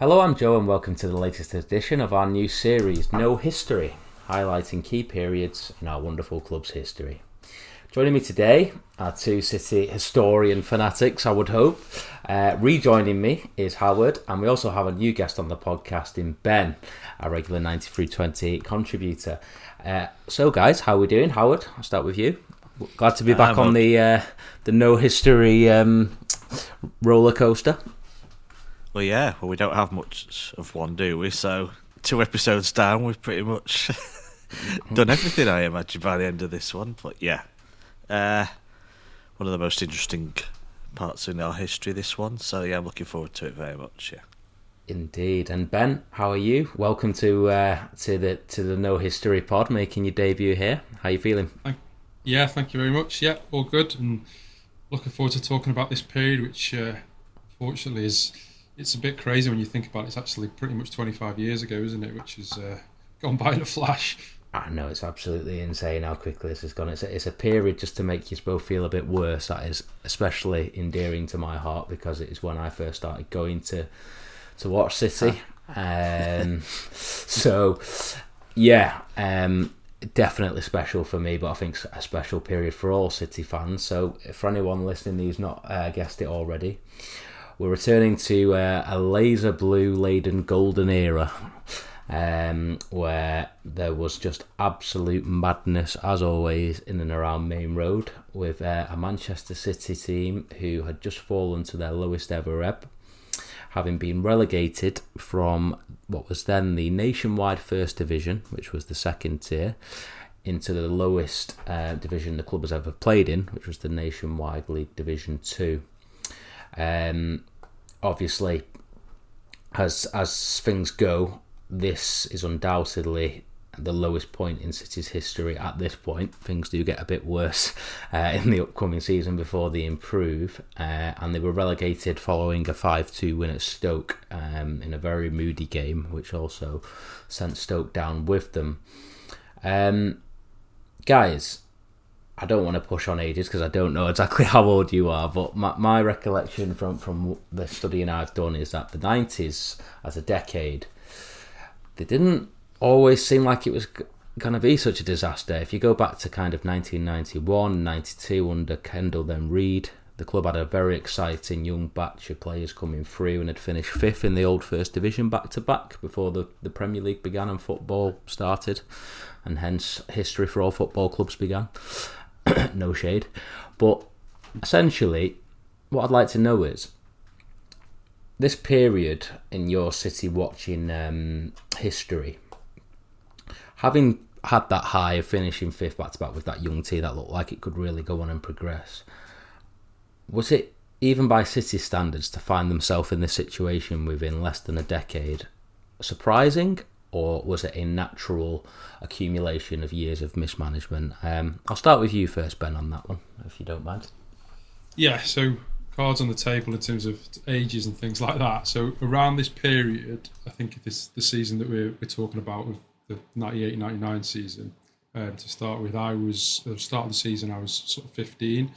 Hello, I'm Joe, and welcome to the latest edition of our new series, No History, highlighting key periods in our wonderful club's history. Joining me today are two City historian fanatics, I would hope. Uh, rejoining me is Howard, and we also have a new guest on the podcast in Ben, a regular 9328 contributor. Uh, so, guys, how are we doing? Howard, I'll start with you. Glad to be back on the uh, the no history um, roller coaster. Well, yeah. Well, we don't have much of one, do we? So, two episodes down, we've pretty much done everything. I imagine by the end of this one, but yeah, uh, one of the most interesting parts in our history. This one, so yeah, I'm looking forward to it very much. Yeah. Indeed, and Ben, how are you? Welcome to uh, to the to the No History Pod, making your debut here. How are you feeling? Thank, yeah, thank you very much. Yeah, all good, and looking forward to talking about this period, which uh, fortunately is it's a bit crazy when you think about it. It's actually pretty much 25 years ago, isn't it? Which has uh, gone by in a flash. I know it's absolutely insane how quickly this has gone. It's a, it's a period just to make you both feel a bit worse. That is especially endearing to my heart because it is when I first started going to to watch City. Um, so yeah, um, definitely special for me, but I think a special period for all City fans. So for anyone listening who's not uh, guessed it already, we're returning to uh, a laser blue laden golden era um, where there was just absolute madness, as always, in and around Maine Road, with uh, a Manchester City team who had just fallen to their lowest ever rep, having been relegated from what was then the nationwide First Division, which was the second tier, into the lowest uh, division the club has ever played in, which was the Nationwide League Division Two. Um, obviously, as as things go, this is undoubtedly the lowest point in City's history at this point. Things do get a bit worse uh, in the upcoming season before they improve, uh, and they were relegated following a 5 2 win at Stoke um, in a very moody game, which also sent Stoke down with them. Um, guys, I don't want to push on ages because I don't know exactly how old you are, but my, my recollection from, from the studying I've done is that the 90s as a decade they didn't always seem like it was going to be such a disaster. If you go back to kind of 1991, 92 under Kendall, then Reid, the club had a very exciting young batch of players coming through and had finished fifth in the old First Division back to back before the, the Premier League began and football started, and hence history for all football clubs began. no shade. But essentially, what I'd like to know is this period in your city watching um, history, having had that high of finishing fifth back to back with that young team that looked like it could really go on and progress, was it even by City standards to find themselves in this situation within less than a decade surprising, or was it a natural accumulation of years of mismanagement? Um, I'll start with you first, Ben, on that one, if you don't mind. Yeah, so cards on the table in terms of ages and things like that. So around this period, I think this the season that we're, we're talking about the 98-99 season. Um, to start with, I was at the start of the season. I was sort of 15,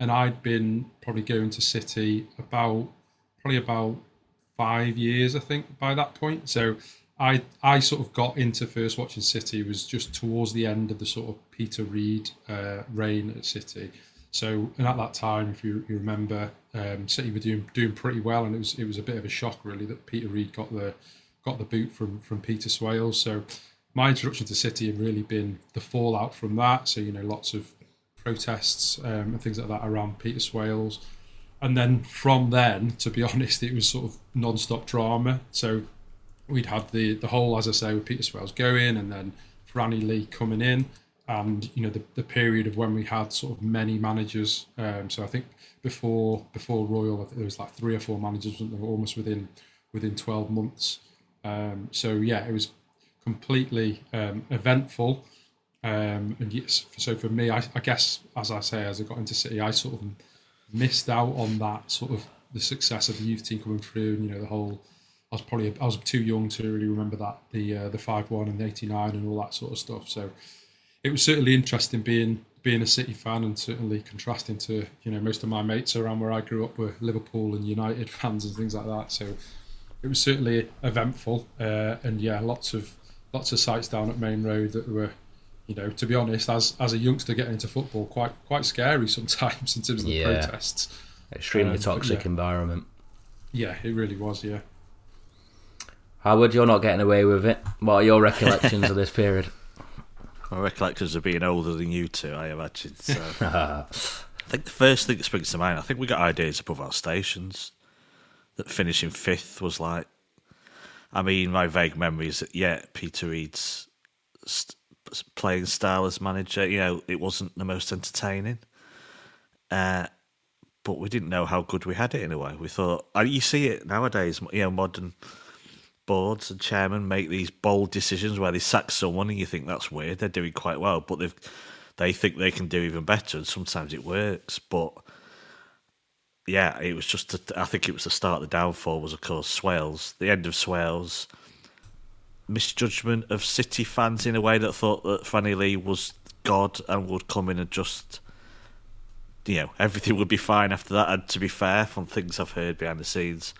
and I'd been probably going to City about probably about five years, I think, by that point. So I I sort of got into first watching City was just towards the end of the sort of Peter Reid uh, reign at City. So, and at that time, if you, you remember, um, City were doing doing pretty well, and it was it was a bit of a shock really that Peter Reid got the got the boot from from Peter Swales. So, my introduction to City had really been the fallout from that. So, you know, lots of protests um, and things like that around Peter Swales, and then from then, to be honest, it was sort of non-stop drama. So, we'd had the the whole, as I say, with Peter Swales going, and then Franny Lee coming in and you know the, the period of when we had sort of many managers. Um, so I think before before Royle, there was like three or four managers almost within within twelve months. Um, so yeah, it was completely um, eventful. Um, and yes, so for me, I, I, guess as I say, as I got into City, I sort of missed out on that sort of the success of the youth team coming through, and you know the whole. I was probably I was too young to really remember that the uh, the five one and the eighty nine and all that sort of stuff. So it was certainly interesting being being a City fan and certainly contrasting to you know most of my mates around where I grew up were Liverpool and United fans and things like that. So it was certainly eventful, uh, and yeah, lots of lots of sights down at Maine Road that were, you know, to be honest, as as a youngster getting into football, quite quite scary sometimes in terms of the Yeah. protests. Extremely Um, toxic yeah. environment. Yeah, it really was. Yeah. Howard, you're not getting away with it. What are your recollections of this period? My recollections of being older than you two, I imagine. So I think the first thing that springs to mind, I think we got ideas above our stations. That finishing fifth was like, I mean, my vague memories that yeah, Peter Reid's st- playing style as manager, you know, it wasn't the most entertaining. Uh, but we didn't know how good we had it in a way. We thought, you see it nowadays, you know, modern boards and chairmen make these bold decisions where they sack someone and you think that's weird. They're doing quite well, but they've they think they can do even better, and sometimes it works. But yeah, it was just. A, I think it was the start of the downfall. Was of course Swales, the end of Swales, misjudgment of City fans in a way that thought that Franny Lee was God and would come in and just. You know, everything would be fine after that. And to be fair, from things I've heard behind the scenes,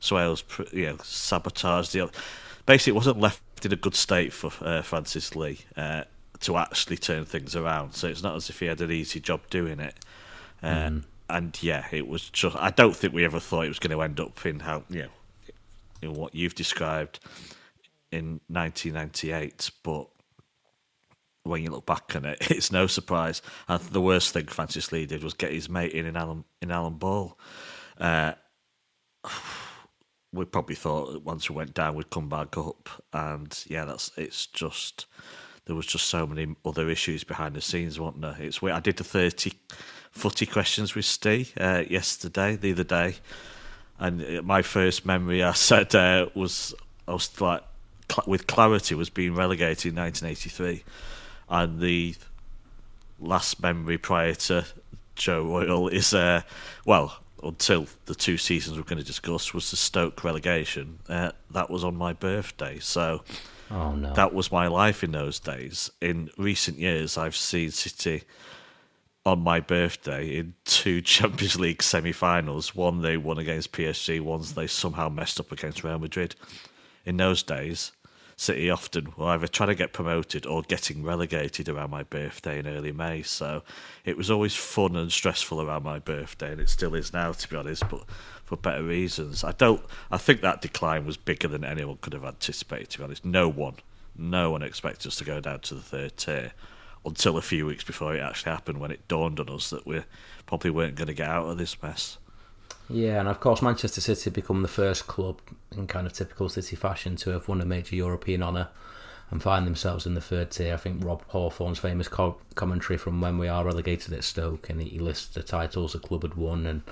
Swales, you know, sabotaged the. Basically, it wasn't left in a good state for uh, Francis Lee uh, to actually turn things around. So it's not as if he had an easy job doing it. Uh, And yeah, it was just. I don't think we ever thought it was going to end up in how you know, in what you've described in 1998. But when you look back on it, it's no surprise. And the worst thing Francis Lee did was get his mate in in Alan in Alan Ball. Uh, we probably thought that once we went down, we'd come back up, and yeah, that's it's just there was just so many other issues behind the scenes, wasn't there? It's weird. I did the thirty footy questions with Steve uh, yesterday, the other day, and uh, my first memory I said uh, was I was like with clarity was being relegated in 1983, and the last memory prior to Joe Royle is uh, well until the two seasons we're going to discuss was the Stoke relegation. Uh, that was on my birthday, so oh no. that was my life in those days. In recent years, I've seen City on my birthday in two Champions League semi-finals. One they won against PSG. One they somehow messed up against Real Madrid. In those days, City often were either trying to get promoted or getting relegated around my birthday in early May. So it was always fun and stressful around my birthday, and it still is now, to be honest. But for better reasons, I don't. I think that decline was bigger than anyone could have anticipated. To be honest, no one, no one expected us to go down to the third tier until a few weeks before it actually happened, when it dawned on us that we probably weren't going to get out of this mess. Yeah, and of course, Manchester City become the first club in kind of typical City fashion to have won a major European honour and find themselves in the third tier. I think Rob Hawthorne's famous co- commentary from when we are relegated at Stoke, and he lists the titles the club had won, and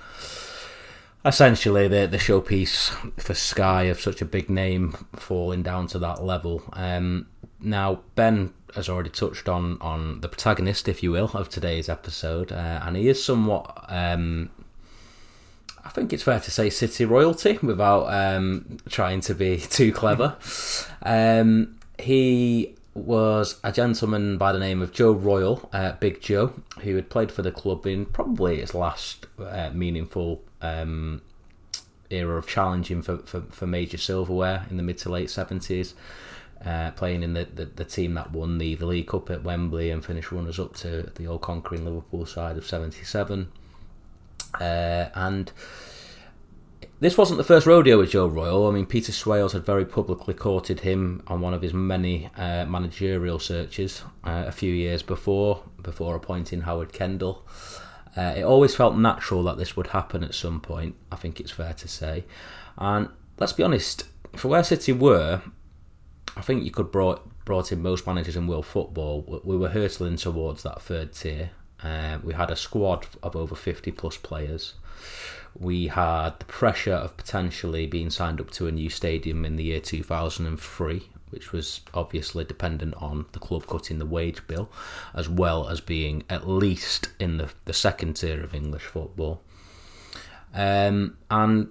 essentially the the showpiece for Sky of such a big name falling down to that level. Um, now Ben has already touched on on the protagonist, if you will, of today's episode, uh, and he is somewhat. Um, I think it's fair to say City royalty without um, trying to be too clever. Um, he was a gentleman by the name of Joe Royle, uh, Big Joe, who had played for the club in probably its last uh, meaningful um, era of challenging for, for, for major silverware in the mid to late 70s. Uh, playing in the, the, the team that won the, the League Cup at Wembley and finished runners up to the all conquering Liverpool side of 77. Uh, and this wasn't the first rodeo with Joe Royle. I mean, Peter Swales had very publicly courted him on one of his many uh, managerial searches uh, a few years before, before appointing Howard Kendall. Uh, it always felt natural that this would happen at some point. I think it's fair to say. And let's be honest, for where City were, I think you could brought brought in most managers in world football. We were hurtling towards that third tier. Uh, we had a squad of over 50 plus players. We had the pressure of potentially being signed up to a new stadium in the year 2003, which was obviously dependent on the club cutting the wage bill, as well as being at least in the, the second tier of English football. Um, and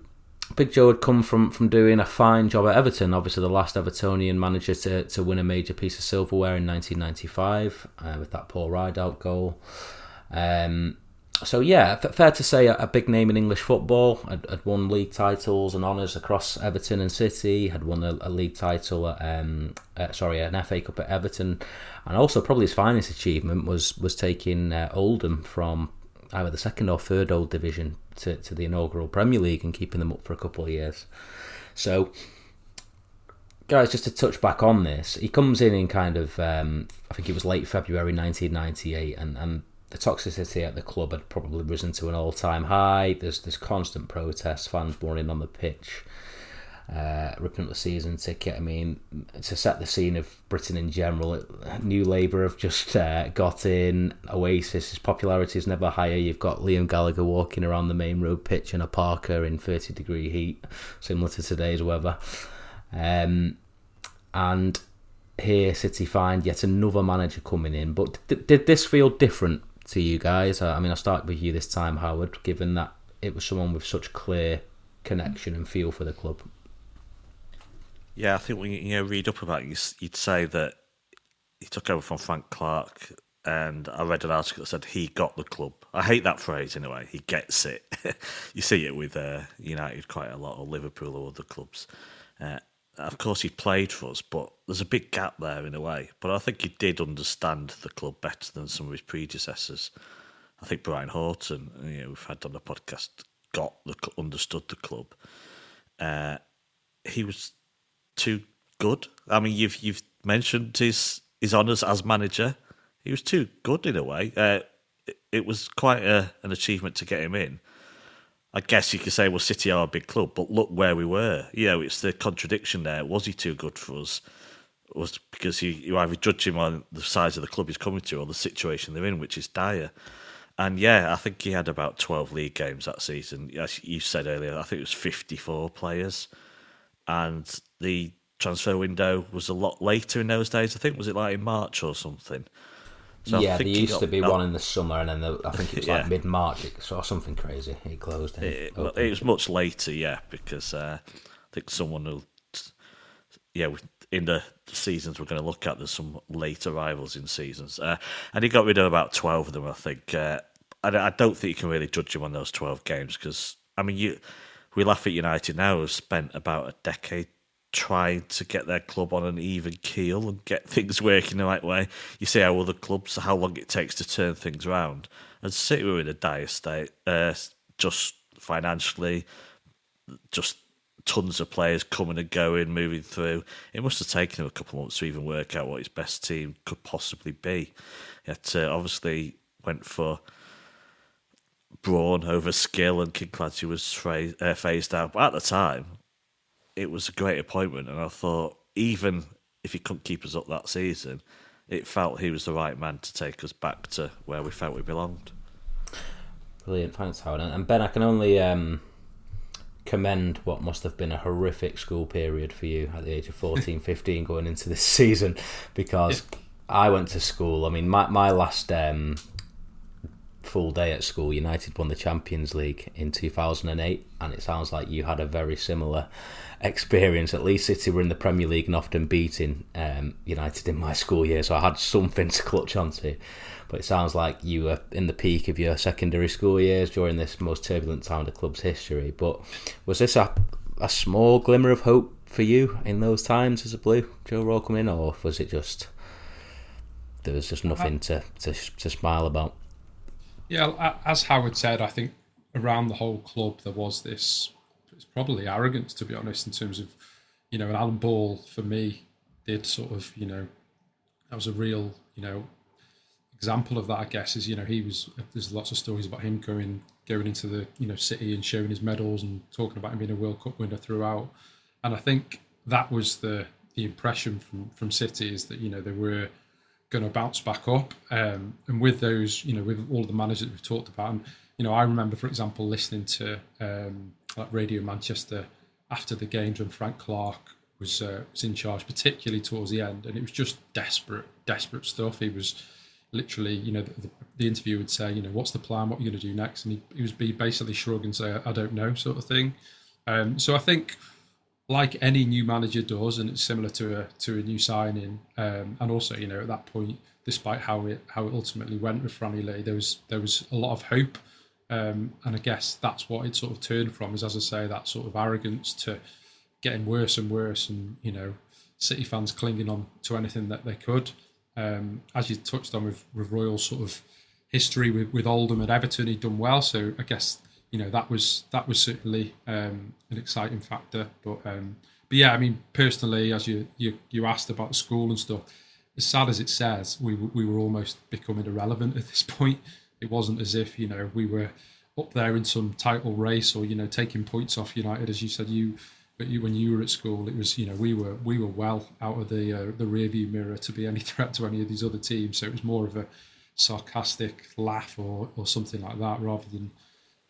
Big Joe had come from, from doing a fine job at Everton, obviously the last Evertonian manager to, to win a major piece of silverware in 1995 uh, with that Paul Rideout goal. Um, so yeah, fair to say a, big name in English football. Had, had won league titles and honours across Everton and City. Had won a, a league title at, um, uh, sorry, an FA Cup at Everton, and also probably his finest achievement was was taking uh, Oldham from either the second or third old division to, to the inaugural Premier League and keeping them up for a couple of years. So, guys, just to touch back on this, he comes in in kind of um, I think it was late February 1998, and and the toxicity at the club had probably risen to an all-time high. There's there's constant protests, fans running on the pitch, uh, ripping up the season ticket. I mean, to set the scene of Britain in general, New Labour have just uh, got in. Oasis's popularity is never higher. You've got Liam Gallagher walking around the Maine Road pitch in a parka in 30 degree heat, similar to today's weather. Um, and here City find yet another manager coming in. But did this feel different to you guys? I mean, I'll start with you this time, Howard, given that it was someone with such clear connection and feel for the club. Yeah, I think when you, you know, read up about it, you'd say that he took over from Frank Clark, and I read an article that said he got the club. I hate that phrase anyway. He gets it. you see it with uh, United quite a lot, or Liverpool or other clubs. Uh, of course, he played for us, but there's a big gap there in a way. But I think he did understand the club better than some of his predecessors. I think Brian Horton, you know, we've had on the podcast, got the understood the club. Uh, he was too good. I mean, you've you've mentioned his his honours as manager. He was too good in a way. Uh, it, it was quite a, an achievement to get him in. I guess you could say, well, City are a big club, but look where we were. You know, it's the contradiction there. Was he too good for us? Was because you, you either judge him on the size of the club he's coming to or the situation they're in, which is dire. And yeah, I think he had about 12 league games that season. As you said earlier, I think it was 54 players. And the transfer window was a lot later in those days. I think, was it like in March or something? So yeah, there used got, to be one in the summer, and then the, I think it was yeah. like mid March. It saw something crazy. It closed. It, it, was much later, yeah, because uh, I think someone will, yeah, in the seasons we're going to look at, there's some late arrivals in seasons, uh, and he got rid of about twelve of them. I think. Uh, I, I don't think you can really judge him on those twelve games because I mean, you we laugh at United now. Have spent about a decade trying to get their club on an even keel and get things working the right way. You see how other clubs, how long it takes to turn things around. And City were in a dire state, uh, just financially, just tons of players coming and going, moving through. It must have taken him a couple of months to even work out what his best team could possibly be. Yet, uh, obviously, went for brawn over skill, and Kinkladze was uh, phased out. But at the time, it was a great appointment, and I thought even if he couldn't keep us up that season, it felt he was the right man to take us back to where we felt we belonged. Brilliant, thanks, Howard. And Ben, I can only um, commend what must have been a horrific school period for you at the age of 14, 15 going into this season because I went to school. I mean, my, my last um, full day at school, United won the Champions League in 2008, and it sounds like you had a very similar experience. At least City were in the Premier League and often beating um, United in my school year, so I had something to clutch onto. But it sounds like you were in the peak of your secondary school years during this most turbulent time of the club's history. But was this a, a small glimmer of hope for you in those times as a Blue, Joe Royle coming in, or was it just there was just nothing to, to, to smile about? Yeah, as Howard said, I think around the whole club there was this it's probably arrogance to be honest in terms of you know, and Alan Ball for me did sort of you know that was a real you know example of that. I guess is you know he was there's lots of stories about him going going into the you know city and showing his medals and talking about him being a World Cup winner throughout, and I think that was the the impression from from City is that you know they were going to bounce back up, um, and with those you know with all the managers we've talked about, and you know I remember for example listening to um, like Radio Manchester after the games when Frank Clark was uh, was in charge, particularly towards the end, and it was just desperate, desperate stuff. He was literally, you know, the, the interview would say, you know, what's the plan? What are you going to do next? And he, he was be basically shrug and say, I don't know, sort of thing. Um, so I think like any new manager does, and it's similar to a to a new signing. Um, and also, you know, at that point, despite how it how it ultimately went with Franny Lee, there was there was a lot of hope. Um, and I guess that's what it sort of turned from is, as I say, that sort of arrogance to getting worse and worse, and you know, City fans clinging on to anything that they could. Um, as you touched on with, with Royle sort of history with, with Oldham and Everton, he'd done well. So I guess you know that was that was certainly um, an exciting factor. But um, but yeah, I mean personally, as you, you you asked about school and stuff, as sad as it says, we we were almost becoming irrelevant at this point. It wasn't as if you know we were up there in some title race or you know taking points off United, as you said you. But you, when you were at school, it was you know we were we were well out of the uh, the rearview mirror to be any threat to any of these other teams. So it was more of a sarcastic laugh or, or something like that, rather than